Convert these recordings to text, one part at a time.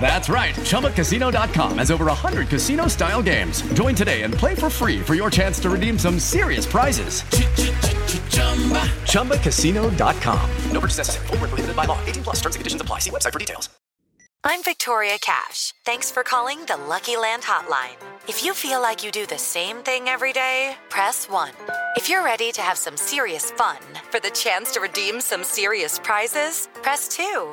That's right. ChumbaCasino.com has over 100 casino style games. Join today and play for free for your chance to redeem some serious prizes. ChumbaCasino.com. No purchase necessary. Void were prohibited by law. 18 plus. Terms and conditions apply. See website for details. I'm Victoria Cash. Thanks for calling the Lucky Land Hotline. If you feel like you do the same thing every day, press 1. If you're ready to have some serious fun for the chance to redeem some serious prizes, press 2.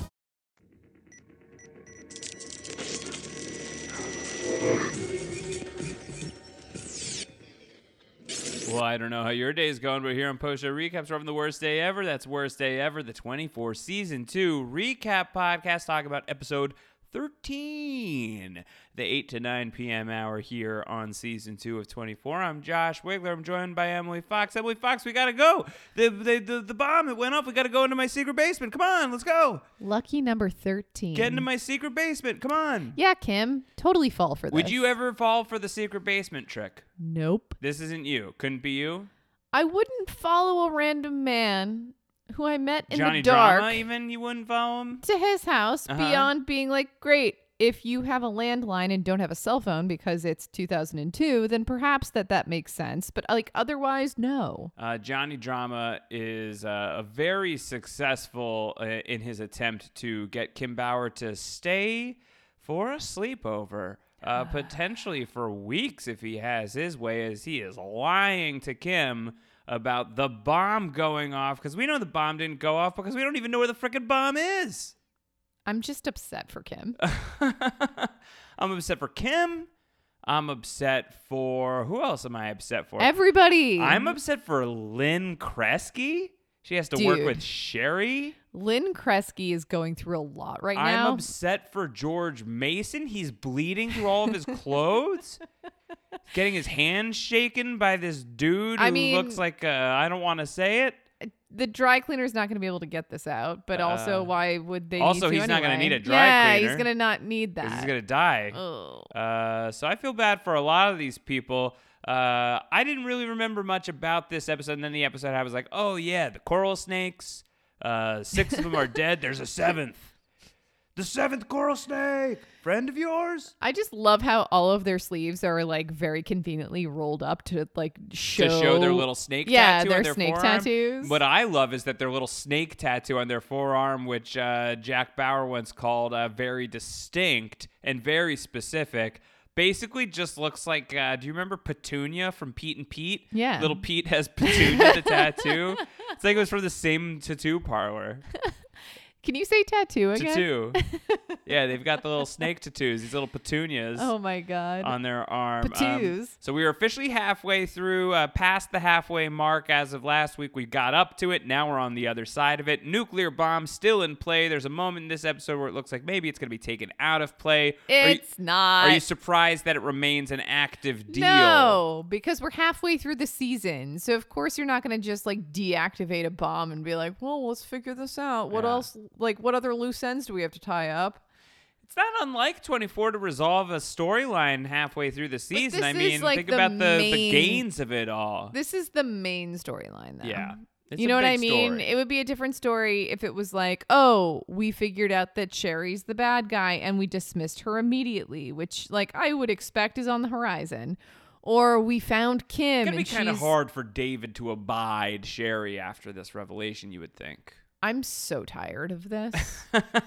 Well, I don't know how your day's going, but here on Post Show Recaps, we're having the worst day ever. That's worst day ever, the 24 season two recap podcast. Talk about episode 13, the 8 to 9 p.m. hour here on season two of 24. I'm Josh Wigler. I'm joined by Emily Fox. Emily Fox, we gotta go. The the the, the bomb it went off. We gotta go into my secret basement. Come on, let's go. Lucky number 13. Get into my secret basement. Come on. Yeah, Kim. Totally fall for this. Would you ever fall for the secret basement trick? Nope. This isn't you. Couldn't be you. I wouldn't follow a random man who I met in Johnny the dark Drama, even you wouldn't follow him. to his house Uh-huh. beyond being like, great, if you have a landline and don't have a cell phone because it's 2002, then perhaps that that makes sense. But like otherwise, no. Uh, Johnny Drama is uh, a very successful uh, in his attempt to get Kim Bauer to stay for a sleepover, uh, potentially for weeks if he has his way, as he is lying to Kim about the bomb going off because we know the bomb didn't go off because we don't even know where the frickin' bomb is. I'm just upset for Kim. I'm upset for Kim. I'm upset for who else am I upset for? Everybody. I'm upset for Lynn Kresge. She has to work with Sherry. Lynn Kresge is going through a lot right now. I'm upset for George Mason. He's bleeding through all of his clothes. Getting his hand shaken by this dude who mean- looks like uh, I don't want to say it. the dry cleaner's not going to be able to get this out, but also Uh, why would they? also, to he's not gonna need a dry cleaner. yeah, cleaner. he's going to not need that. He's gonna die. Oh. Uh, so I feel bad for a lot of these people. Uh, I didn't really remember much about this episode, and then the episode I was like, oh yeah, the coral snakes. Uh, six of them are dead. There's a seventh. The seventh coral snake, friend of yours. I just love how all of their sleeves are like very conveniently rolled up to like show to show their little snake yeah, tattoo their on their snake forearm. tattoos. What I love is that their little snake tattoo on their forearm, which uh, Jack Bauer once called uh, very distinct and very specific, basically just looks like. Uh, do you remember Petunia from Pete and Pete? Yeah. Little Pete has Petunia the tattoo. It's like it was from the same tattoo parlor. Can you say tattoo again? Tattoo. yeah, they've got the little snake tattoos, these little petunias. Oh my god. on their arm. Um, so we are officially halfway through, uh, past the halfway mark as of last week. We got up to it. Now we're on the other side of it. Nuclear bomb still in play. There's a moment in this episode where it looks like maybe it's going to be taken out of play. Are you- It's not. Are you surprised that it remains an active deal? No, because we're halfway through the season. So of course you're not going to just like deactivate a bomb and be like, "Well, let's figure this out. What Yeah. else like what other loose ends do we have to tie up?" It's not unlike 24 to resolve a storyline halfway through the season. I mean, like, think the about the, the gains of it all. This is the main storyline though. Yeah. You know what I mean? story. It would be a different story if it was like, "Oh, we figured out that Sherry's the bad guy and we dismissed her immediately," which like I would expect is on the horizon. Or we found Kim It's gonna be kind of hard for David to abide Sherry after this revelation. You would think. I'm so tired of this.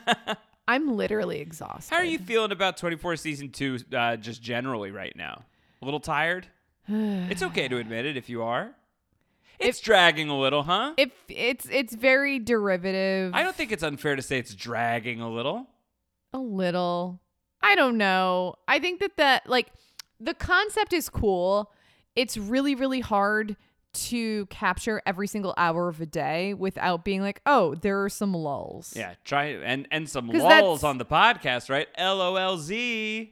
I'm literally exhausted. How are you feeling about 24 season two, uh, just generally right now? A little tired? it's okay to admit it if you are. It's dragging a little, huh? If it's it's very derivative. I don't think it's unfair to say it's dragging a little. a little. I don't know. I think that that like the concept is cool. It's really really hard to capture every single hour of a day without being like, "Oh, there are some lulls." Yeah, try and and some lulls on the podcast, right? LOLZ,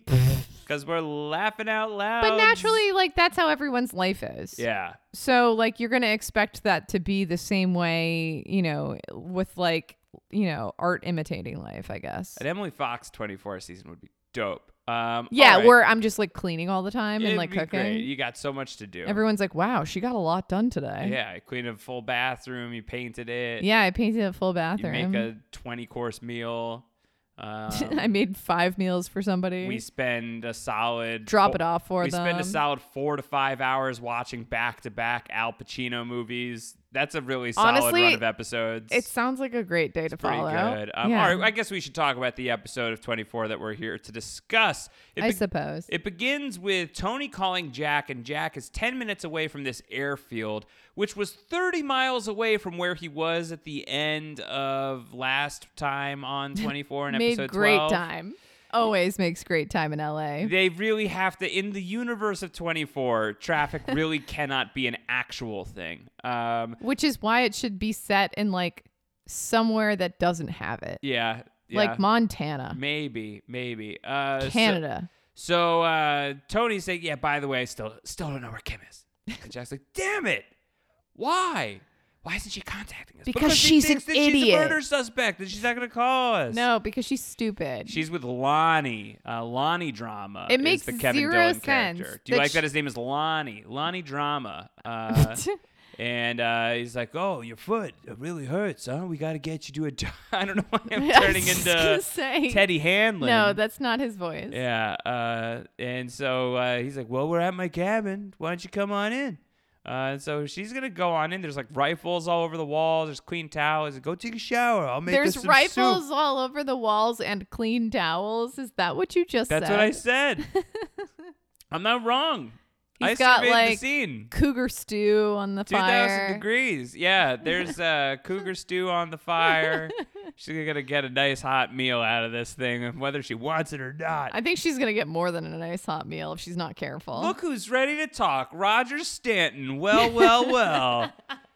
because we're laughing out loud. But naturally, like that's how everyone's life is. yeah. So like you're going to expect that to be the same way, you know, with like, you know, art imitating life, I guess. An Emily Fox 24 season would be dope. Um, Yeah, right. where I'm just like cleaning all the time and It'd like be cooking. great. You got so much to do. Everyone's like, "Wow, she got a lot done today." Yeah, you cleaned a full bathroom. You painted it. Yeah, I painted a full You bathroom. make a 20 course meal. Um, I made five meals for somebody. we spend a solid Drop fo- it off for we spend a solid four to five hours watching back to back Al Pacino movies. That's a really solid Honestly, run of episodes. it sounds like a great day to pretty follow. good. Um, yeah. All right, I guess we should talk about the episode of 24 that we're here to discuss. It I be- suppose. It begins with Tony calling Jack, and Jack is 10 minutes away from this airfield, which was 30 miles away from where he was at the end of last time on 24 in Made episode great 12. time. Always makes great time in LA. They really have to, in the universe of 24, traffic really cannot be an actual thing. Um, Which is why it should be set in like somewhere that doesn't have it. yeah. yeah. Like Montana, Maybe, maybe. Uh, so- Canada. So uh, Tony's saying, "Yeah, by the way, I still still don't know where Kim is." And Jack's like, "Damn it! Why? Why isn't she contacting us? Because she she's an that She's a idiot." murder suspect, and she's not going to call us. no, because she's stupid. She's with Lonnie. Uh, Lonnie Drama. It makes the Kevin zero Dillon sense character. Do you like sh- that his name is Lonnie? Lonnie Drama. Uh, and uh, he's like, "Oh, your foot it really hurts, huh? We got to get you to a. Do- I don't know why I'm turning into say. Teddy Hanlon. no, that's not his voice. Yeah, uh, and so uh, he's like, "Well, we're at my cabin. Why don't you come on in?" Uh, so she's gonna go on in. There's like rifles all over the walls. There's clean towels. Go take a shower. I'll make There's rifles soup." all over the walls and clean towels. Is that what you just said? That's said? what I said. I'm not wrong. He's I got like the scene. cougar stew on the 2,000 fire. degrees. Yeah, there's uh, cougar stew on the fire. She's gonna get a nice hot meal out of this thing, whether she wants it or not. I think she's gonna get more than a nice hot meal if she's not careful. Look who's ready to talk. Roger Stanton. Well, well, well.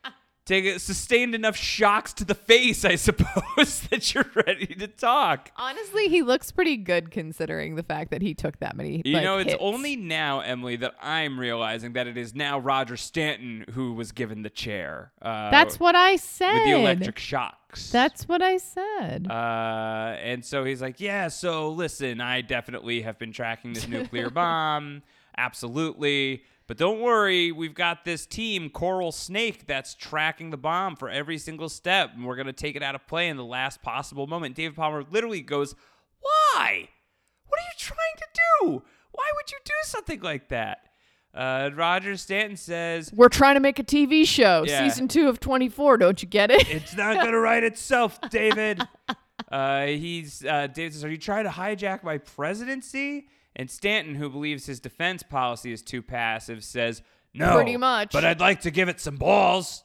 Take sustained enough shocks to the face, I suppose, that you're ready to talk. Honestly, he looks pretty good considering the fact that he took that many. You like, know, it's hits. only now, Emily, that I'm realizing that it is now Roger Stanton who was given the chair. Uh, That's what I said. with the electric shocks. That's what I said. Uh, and so he's like, Yeah, so listen, I definitely have been tracking this nuclear bomb. Absolutely. But don't worry, we've got this team, Coral Snake, that's tracking the bomb for every single step. And we're going to take it out of play in the last possible moment. David Palmer literally goes, Why? What are you trying to do? Why would you do something like that? Uh, Roger Stanton says, We're trying to make a TV show, Yeah. season two of 24. Don't you get it? It's not gonna write itself, David. uh, he's uh, David says, "Are you trying to hijack my presidency?" And Stanton, who believes his defense policy is too passive, says, "No, Pretty much. But I'd like to give it some balls."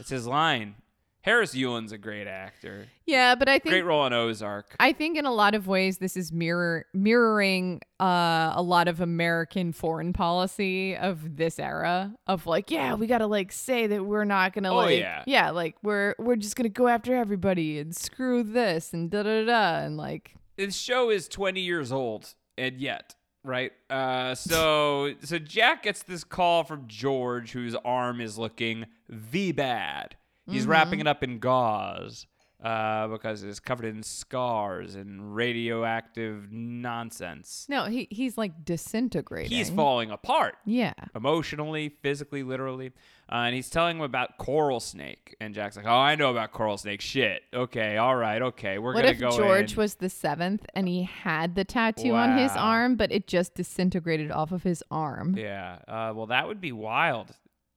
It's his line. Harris Yulin's a great actor. Yeah, but I think Great role in Ozark. I think in a lot of ways this is mirror mirroring uh, a lot of American foreign policy of this era of like, yeah, we gotta like say that we're not gonna Oh, like, yeah. like we're we're just gonna go after everybody and screw this and da da da and like, this show is 20 years old and yet right? Uh so so jack gets this call from george whose arm is looking v bad. He's wrapping it up in gauze uh because it's covered in scars and radioactive nonsense no, he he's like disintegrating. he's falling apart Yeah. emotionally physically literally uh, and he's telling him about coral snake and jack's like oh i know about coral snake shit okay all right okay we're What gonna go. What if George in. was the seventh and he had the tattoo on his arm, but it just disintegrated off of his arm? Yeah. Uh, well, that would be wild.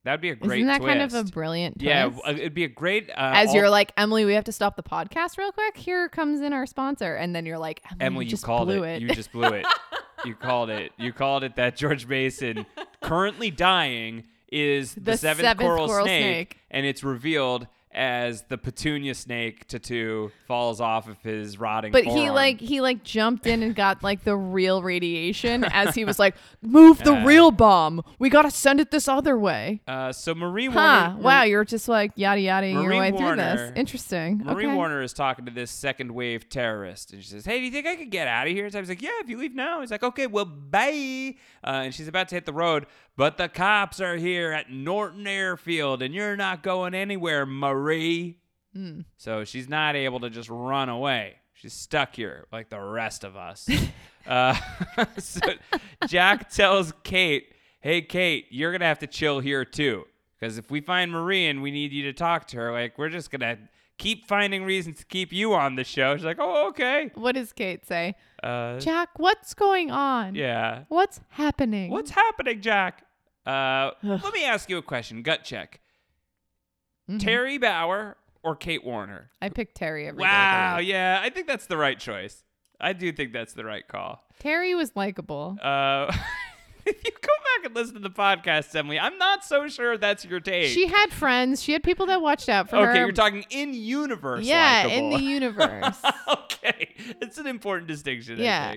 That would be a great Isn't that kind of a twist. brilliant twist? Yeah, it'd be a great. Uh, As you're like, Emily, we have to stop the podcast real quick. Here comes in our sponsor, and then you're like, Emily, Emily, you you just called blew it. it. You just blew it. you called it. You called it that George Mason, currently dying, is the, The seventh, seventh coral, coral snake, snake. and it's revealed as the petunia snake tattoo falls off of his rotting. but he like he like jumped in and got like the real radiation as he was like, move the Uh, real bomb. We gotta send it this other way. Uh, so Marie Huh? Warner. Wow, you're just like yada yada your way through this. Interesting. Marie okay. Warner is talking to this second wave terrorist, and she says, "Hey, do you think I could get out of here?" So I was like, "Yeah, if you leave now." He's like, "Okay, well, bye." Uh, and she's about to hit the road, but the cops are here at Norton Airfield, and you're not going anywhere, Marie. Hmm. So she's not able to just run away. She's stuck here like the rest of us. uh, so Jack tells Kate, "Hey, Kate, you're gonna have to chill here too, because if we find Marie and we need you to talk to her, like we're just gonna keep finding reasons to keep you on the show." She's like, "Oh, okay." What does Kate say? Uh, Jack, what's going on? yeah. What's happening? What's happening, Jack? Uh, let me ask you a question. Gut check. Mm-hmm. Terry Bauer or Kate Warner? I pick Terry every day Wow, week. yeah, I think that's the right choice. I do think that's the right call. Terry was likable. Uh, if you go back and listen to the podcast, Emily, I'm not so sure that's your take. She had friends. She had people that watched out for her. okay, you're talking in universe. Yeah, in the universe. okay, it's an important distinction. I Yeah.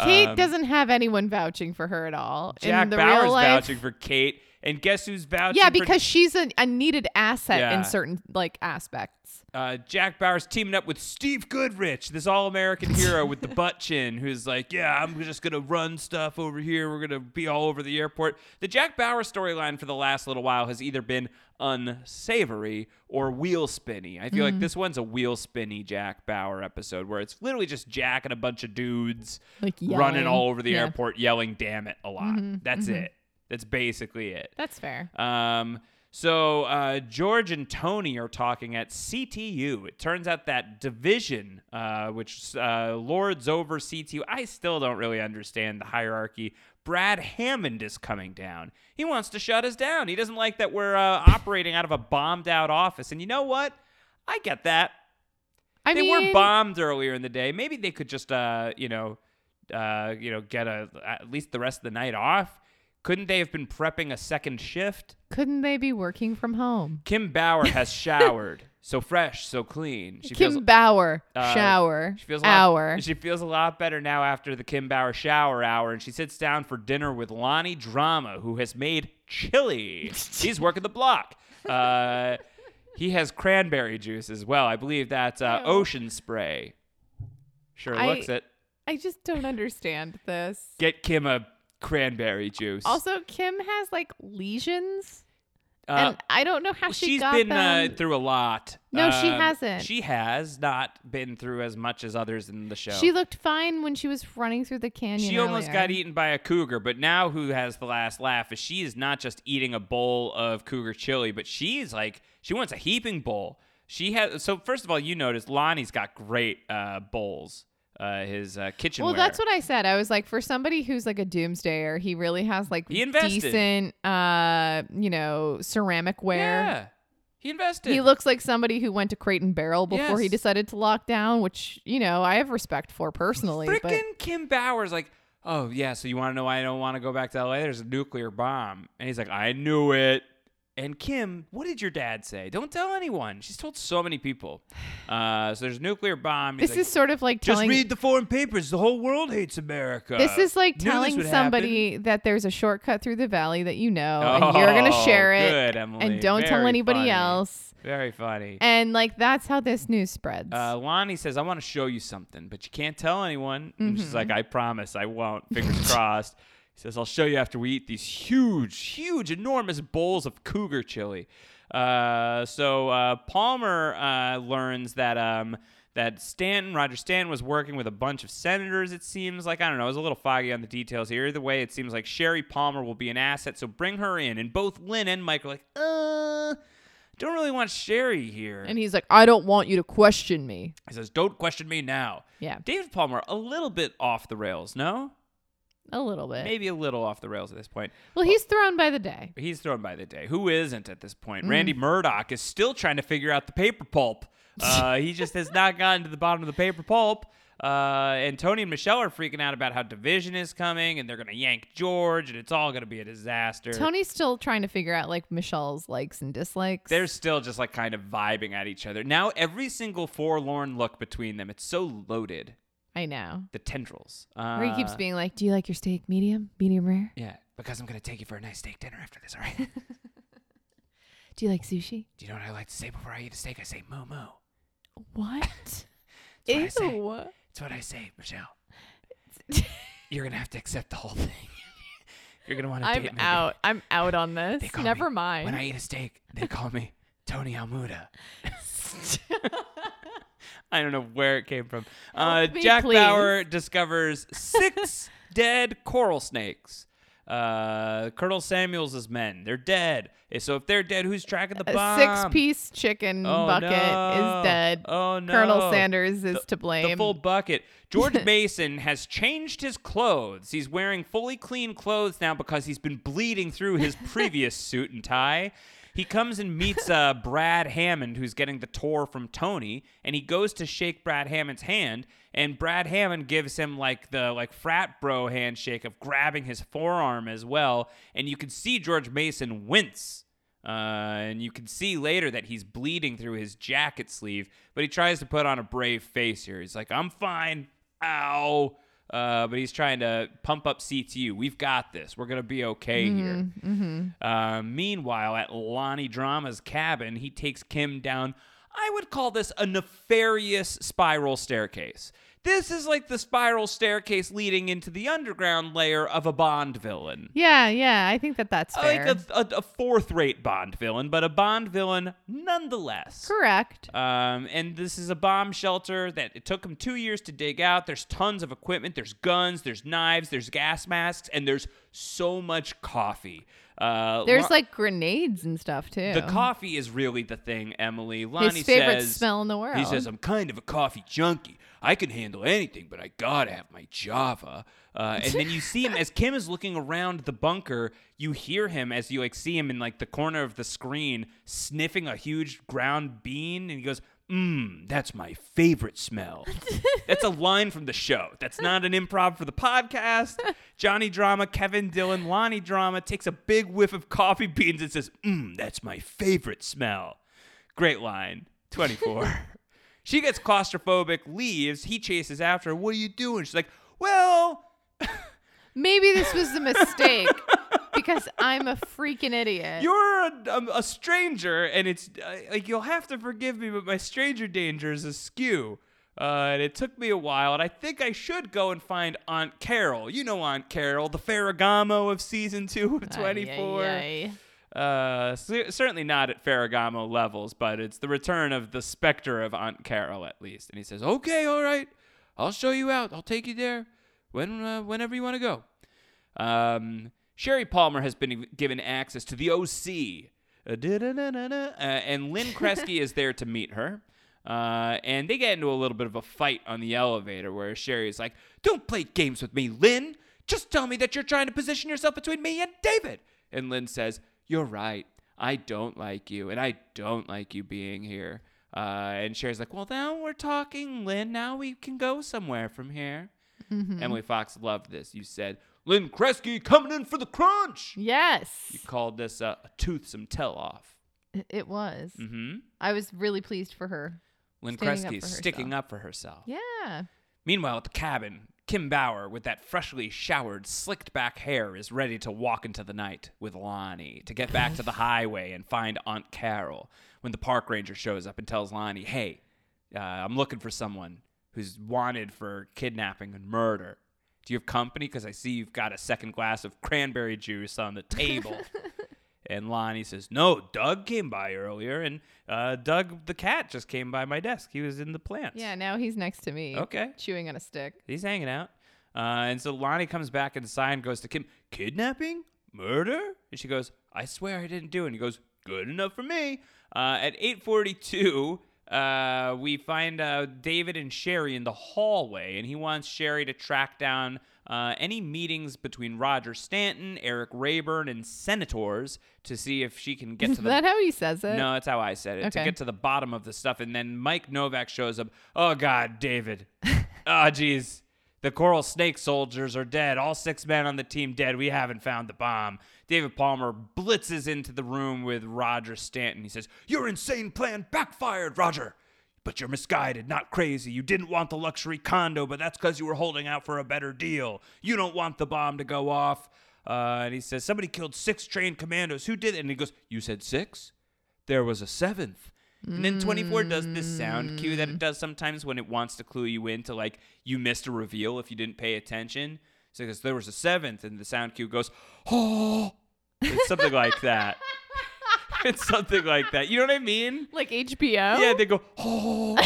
Kate Um, doesn't have anyone vouching for her at all. Jack in the Bauer's real life, vouching for Kate, and guess who's vouching? yeah, for- because she's a, a needed asset Yeah. in certain like aspects. Uh, Jack Bauer's teaming up with Steve Goodrich, this all-American hero with the butt chin, who's like, "Yeah, I'm just gonna run stuff over here. We're gonna be all over the airport." The Jack Bauer storyline for the last little while has either been unsavory or wheel spinny. I feel like this one's a wheel spinny Jack Bauer episode where it's literally just Jack and a bunch of dudes Like running all over the Yeah. airport, yelling "damn it" a lot. That's it. That's basically it. That's fair. Um, so uh, George and Tony are talking at CTU. It turns out that division, uh, which uh, lords over CTU, I still don't really understand the hierarchy. Brad Hammond is coming down. He wants to shut us down. He doesn't like that we're uh, operating out of a bombed out office. And you know what? I get that. I they mean, were bombed earlier in the day. Maybe they could just, uh, you know, uh, you know, get a at least the rest of the night off. Couldn't they have been prepping a second shift? couldn't they be working from home? Kim Bauer has showered. so fresh, so clean. She Kim feels Bauer uh, shower She feels a hour. Lot, she feels a lot better now after the Kim Bauer shower hour, and she sits down for dinner with Lonnie Drama, who has made chili. He's working the block. Uh, he has cranberry juice as well. I believe that's uh, ocean spray. Sure I- looks it. I just don't understand this. Get Kim a cranberry juice. Also, Kim has like lesions, Uh, and I don't know how she she's got been them. uh, through a lot. No, she Um, hasn't. She has not been through as much as others in the show. She looked fine when she was running through the canyon. She almost got eaten by a cougar, but now who has the last laugh is she is not just eating a bowl of cougar chili, but she's like she wants a heaping bowl. She has so first of all, you notice Lonnie's got great uh, bowls. Uh, his uh, kitchenware. Well, that's what I said. I was like, for somebody who's like a doomsdayer, he really has like He invested. decent, uh, you know, ceramic ware. Yeah, he invested. He looks like somebody who went to Crate and Barrel before he decided to lock down, which you know I have respect for personally. Freaking But Kim Bauer's, like, oh yeah, so you want to know why I don't want to go back to LA? There's a nuclear bomb, and he's like, I knew it. And Kim, what did your dad say? Don't tell anyone. She's told so many people. Uh, so there's a nuclear bomb. He's This like, is sort of like just telling. read the foreign papers. The whole world hates America. this is like Knew telling somebody that there's a shortcut through the valley that you know, and you're gonna Oh, share it, good, Emily. and don't tell anybody funny. else. Very funny. And like that's how this news spreads. Uh, Lonnie says, I want to show you something, but you can't tell anyone. And she's Mm-hmm. like, I promise I won't. Fingers crossed. He says, I'll show you after we eat these huge, huge, enormous bowls of cougar chili. Uh, so uh, Palmer uh, learns that. Um, that Stanton, Roger Stanton, was working with a bunch of senators, it seems like. I don't know. I was a little foggy on the details here. Either way, it seems like Sherry Palmer will be an asset, so bring her in. And both Lynn and Mike are like, uh, don't really want Sherry here. and he's like, I don't want you to question me. He says, "Don't question me now." Yeah. David Palmer, a little bit off the rails, no? A little bit. Maybe a little off the rails at this point. Well, he's thrown by the day. He's thrown by the day. Who isn't at this Mm. point? Randy Murdoch is still trying to figure out the paper pulp. Uh, he just has not gotten to the bottom of the paper pulp. Uh, and Tony and Michelle are freaking out about how division is coming, and they're gonna yank George, and it's all gonna be a disaster. Tony's still trying to figure out like Michelle's likes and dislikes. They're still just like kind of vibing at each other. Now every single forlorn look between them, it's so loaded. I know. The tendrils. Uh, Where he keeps being like, "Do you like your steak medium, medium rare? Yeah, because I'm gonna take you for a nice steak dinner after this. All right. Do you like sushi? Do you know what I like to say before I eat a steak? I say moo moo. What? That's what I say. Ew. That's what I say, Michelle. You're gonna have to accept the whole thing. You're gonna want to I'm date me. out. I'm out on They this. call Never me- mind. When I eat a steak, they call me Tony Almuda. I don't know where it came from. Uh, me, Jack please. Bauer discovers six dead coral snakes. Uh, Colonel Samuels' men. They're dead. So if they're dead, who's tracking the a bomb? six-piece chicken Oh, bucket no. is dead. Oh no! Colonel Sanders is The- to blame. The full bucket. George Mason has changed his clothes. He's wearing fully clean clothes now because he's been bleeding through his previous suit and tie. He comes and meets uh, Brad Hammond, who's getting the tour from Tony, and he goes to shake Brad Hammond's hand, and Brad Hammond gives him like the like frat bro handshake of grabbing his forearm as well, and you can see George Mason wince. Uh, and you can see later that he's bleeding through his jacket sleeve, but he tries to put on a brave face here. He's like, I'm fine. Ow. Uh, but he's trying to pump up CTU. We've got this. We're going to be okay here. Uh, meanwhile, at Lonnie Drama's cabin, he takes Kim down. I would call this a nefarious spiral staircase. This is like the spiral staircase leading into the underground layer of a Bond villain yeah, yeah. I think that that's fair. like a, a, a fourth-rate Bond villain, but a Bond villain nonetheless. Correct. Um, and this is a bomb shelter that it took them two years to dig out. There's tons of equipment. There's guns. There's knives. There's gas masks, and there's so much coffee. Uh, There's Lo- like grenades and stuff too. the coffee is really the thing, Emily. Lonnie His favorite says, smell in the world. He says, "I'm kind of a coffee junkie. I can handle anything, but I gotta have my Java." Uh, and then you see him as Kim is looking around the bunker. You hear him as you like see him in like the corner of the screen sniffing a huge ground bean, and he goes, Mmm, that's my favorite smell. that's a line from the show. That's not an improv for the podcast. Johnny Drama, Kevin Dillon, Lonnie Drama takes a big whiff of coffee beans and says, Mmm, that's my favorite smell. Great line. 24. she gets claustrophobic, leaves. He chases after her. What are you doing? She's like, Well, Maybe this was a mistake because I'm a freaking idiot. You're a, a, a stranger, and it's uh, like you'll have to forgive me, but my stranger danger is askew. Uh, and it took me a while, and I think I should go and find Aunt Carol. You know Aunt Carol, the Ferragamo of season two of Ay, 24. ay, ay. Uh, cer- certainly not at Ferragamo levels, but it's the return of the specter of Aunt Carol at least. And he says, "Okay, all right, I'll show you out. I'll take you there when uh, whenever you want to go." Um, Sherry Palmer has been given access to the OC, uh, uh, and Lynn Kresge is there to meet her. Uh, and they get into a little bit of a fight on the elevator where Sherry's like, Don't play games with me, Lynn. Just tell me that you're trying to position yourself between me and David. And Lynn says, You're right. I don't like you, and I don't like you being here. Uh, and Sherry's like, Well, now we're talking, Lynn. Now we can go somewhere from here. Emily Fox loved this. You said, Lynn Kresge coming in for the crunch. Yes. You called this uh, a toothsome tell off. It- was. Mm-hmm. I was really pleased for her. Lynn up Kresge sticking up for herself. Yeah. Meanwhile, at the cabin, Kim Bauer, with that freshly showered, slicked back hair, is ready to walk into the night with Lonnie to get back to the highway and find Aunt Carol. When the park ranger shows up and tells Lonnie, "Hey, uh, I'm looking for someone who's wanted for kidnapping and murder. Do you have company? Because I see you've got a second glass of cranberry juice on the table." And Lonnie says, No, Doug came by earlier, and uh, Doug the cat just came by my desk. He was in the plants. Yeah, now he's next to me. Okay. Chewing on a stick. He's hanging out. Uh, and so Lonnie comes back inside and goes to Kim, Kidnapping? Murder? And she goes, I swear I didn't do it. And he goes, Good enough for me. Uh, at 842, uh, we find uh, David and Sherry in the hallway, and he wants Sherry to track down uh, any meetings between Roger Stanton, Eric Rayburn, and senators to see if she can get Is to the that how he says it? no, that's how I said it. To get to the bottom of the stuff. And then Mike Novak shows up. Oh, God, David. oh, geez. The Coral Snake soldiers are dead. All six men on the team dead. We haven't found the bomb. David Palmer blitzes into the room with Roger Stanton. He says, Your insane plan backfired, Roger. But you're misguided, not crazy. You didn't want the luxury condo, but that's because you were holding out for a better deal. You don't want the bomb to go off. Uh, and he says, Somebody killed six trained commandos. Who did it? And he goes, You said six? There was a seventh. And then 24 does this sound cue that it does sometimes when it wants to clue you into like you missed a reveal if you didn't pay attention. So because there was a seventh, and the sound cue goes, oh, it's something like that. It's something like that. You know what I mean? Like HBO? Yeah, they go, oh.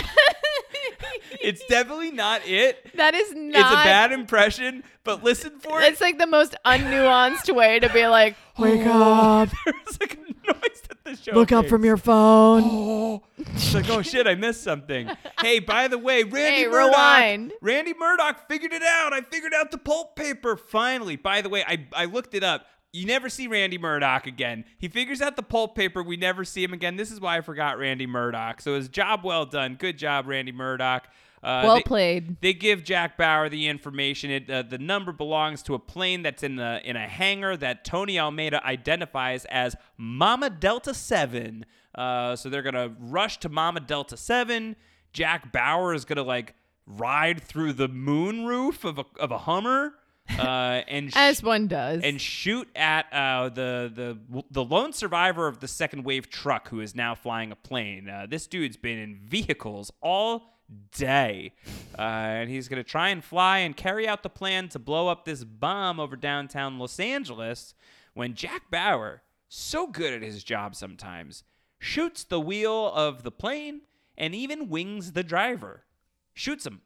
it's definitely not it. That is not. It's a bad impression, but listen for it. It's like the most unnuanced way to be like, oh, wake up, There's like noise that the show look up makes. from your phone. Oh, it's like, oh shit, I missed something. Hey, by the way, Randy Hey, Murdoch. rewind. Randy Murdoch figured it out. I figured out the pulp paper finally. By the way, I, I looked it up. You never see Randy Murdoch again. He figures out the pulp paper. We never see him again. This is why I forgot Randy Murdoch. So his job well done. Good job, Randy Murdoch. Uh, Well they- played. they give Jack Bauer the information. It, uh, the number belongs to a plane that's in the in a hangar that Tony Almeida identifies as Mama Delta Seven. Uh, so they're gonna rush to Mama Delta Seven. Jack Bauer is gonna like ride through the moon roof of a of a Hummer. Uh, and As one does. and shoot at uh, the the the lone survivor of the second wave truck who is now flying a plane. Uh, this dude's been in vehicles all day, uh, and he's gonna try and fly and carry out the plan to blow up this bomb over downtown Los Angeles. When Jack Bauer, so good at his job sometimes, shoots the wheel of the plane and even wings the driver, shoots him.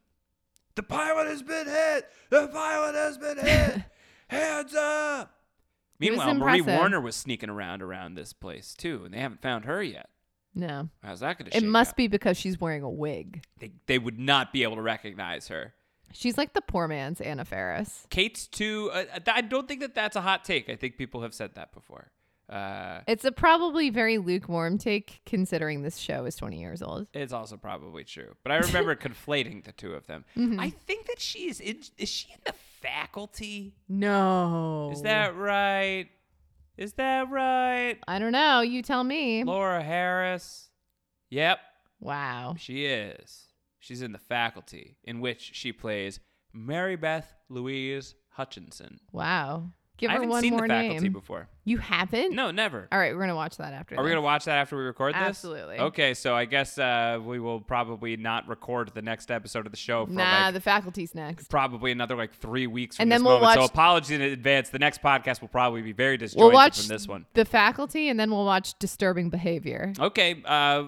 The pilot has been hit. The pilot has been hit. Hands up. Meanwhile, Marie. Warner was sneaking around around this place too, and they haven't found her yet. No. How's that going to It must out? be because she's wearing a wig. They, they would not be able to recognize her. She's like the poor man's Anna Faris. Kate's too. Uh, I don't think that that's a hot take. I think people have said that before. Uh, It's a probably very lukewarm take considering this show is 20 years old. it's also probably true, but I remember conflating the two of them. Mm-hmm. I think that she's in. Is she in the faculty? No. Is that right? Is that right? I don't know. You tell me. Laura Harris. Yep, Wow. she is. She's in the faculty, in which she plays Mary Beth Louise Hutchinson. Wow. Give I her haven't one seen more the faculty name. before. You haven't? No, never. All right, we're gonna watch that after. Are we this. gonna watch that after we record this? Absolutely. Okay, so I guess uh, we will probably not record the next episode of the show for Nah, like the faculty's next. probably another like three weeks from And this then we'll moment. So watch- apologies in advance. The next podcast will probably be very disjointed We'll watch from this one. the faculty, and then we'll watch disturbing behavior. Okay, uh,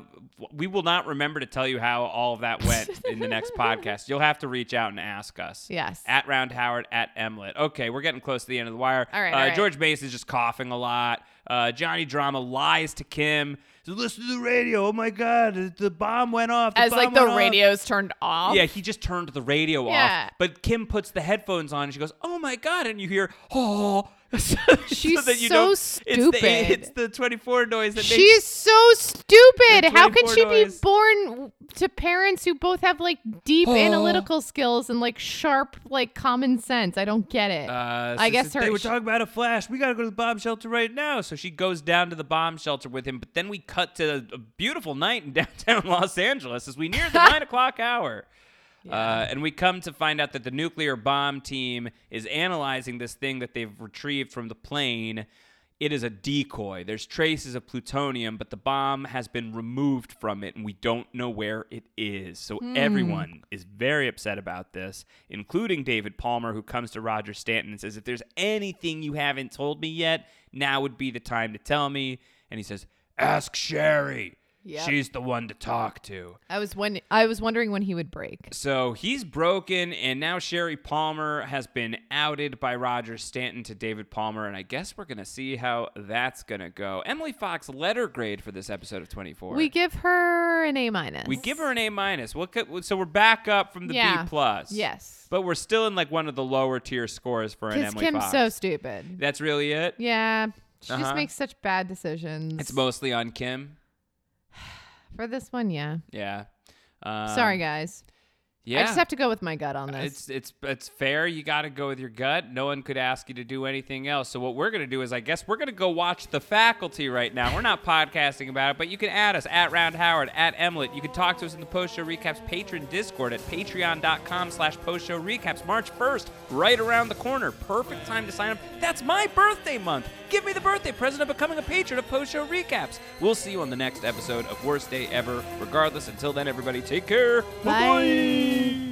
we will not remember to tell you how all of that went in the next podcast. You'll have to reach out and ask us. Yes. At Round Howard at Emlet. Okay, we're getting close to the end of the wire. All right, Uh, all right. George Bass is just coughing a lot. Uh, Johnny Drama lies to Kim. So Listen to the radio. Oh my God, the bomb went off. The As like the went off." radio's turned off. Yeah, he just turned the radio Yeah. off. But Kim puts the headphones on and she goes, "Oh my god!" And you hear, "Oh, She's that you so stupid. It's the, it's the 24 noise that She is so stupid. How could she noise. be born to parents who both have like deep analytical skills and like sharp like common sense? I don't get it. Uh, I so guess her. they were talking about a flash. We gotta go to the bomb shelter right now. So she goes down to the bomb shelter with him. But then we cut to a, a beautiful night in downtown Los Angeles as we near the nine o'clock hour. Uh, and we come to find out that the nuclear bomb team is analyzing this thing that they've retrieved from the plane. It is a decoy. There's traces of plutonium, but the bomb has been removed from it, and we don't know where it is. So everyone is very upset about this, including David Palmer, who comes to Roger Stanton and says, If there's anything you haven't told me yet, now would be the time to tell me. And he says, Ask Sherry. Yep. She's the one to talk to. I was when I was wondering when he would break. So he's broken, and now Sherry Palmer has been outed by Roger Stanton to David Palmer, and I guess we're gonna see how that's gonna go. Emily Fox letter grade for this episode of 24. We give her an A minus. we give her an A minus. What could, so we're back up from the Yeah. B plus. Yes. but we're still in like one of the lower tier scores for an Because Emily Kim's Fox. so stupid. That's really it. Yeah. She Uh-huh. just makes such bad decisions. It's mostly on Kim. For this one, yeah. Yeah. Um, Sorry, guys. Yeah. I just have to go with my gut on this. It's it's it's fair. You got to go with your gut. No one could ask you to do anything else. So what we're gonna do is, I guess we're gonna go watch The Faculty right now. We're not podcasting about it, but you can add us at Round Howard at Emlet. You can talk to us in the Post Show Recaps patron Discord at Patreon.com/slash Post Show Recaps. March first, right around the corner. Perfect time to sign up. That's my birthday month. Give me the birthday present of becoming a patron of Post Show Recaps. We'll see you on the next episode of Worst Day Ever. Regardless, until then, everybody, take care. Bye. Bye.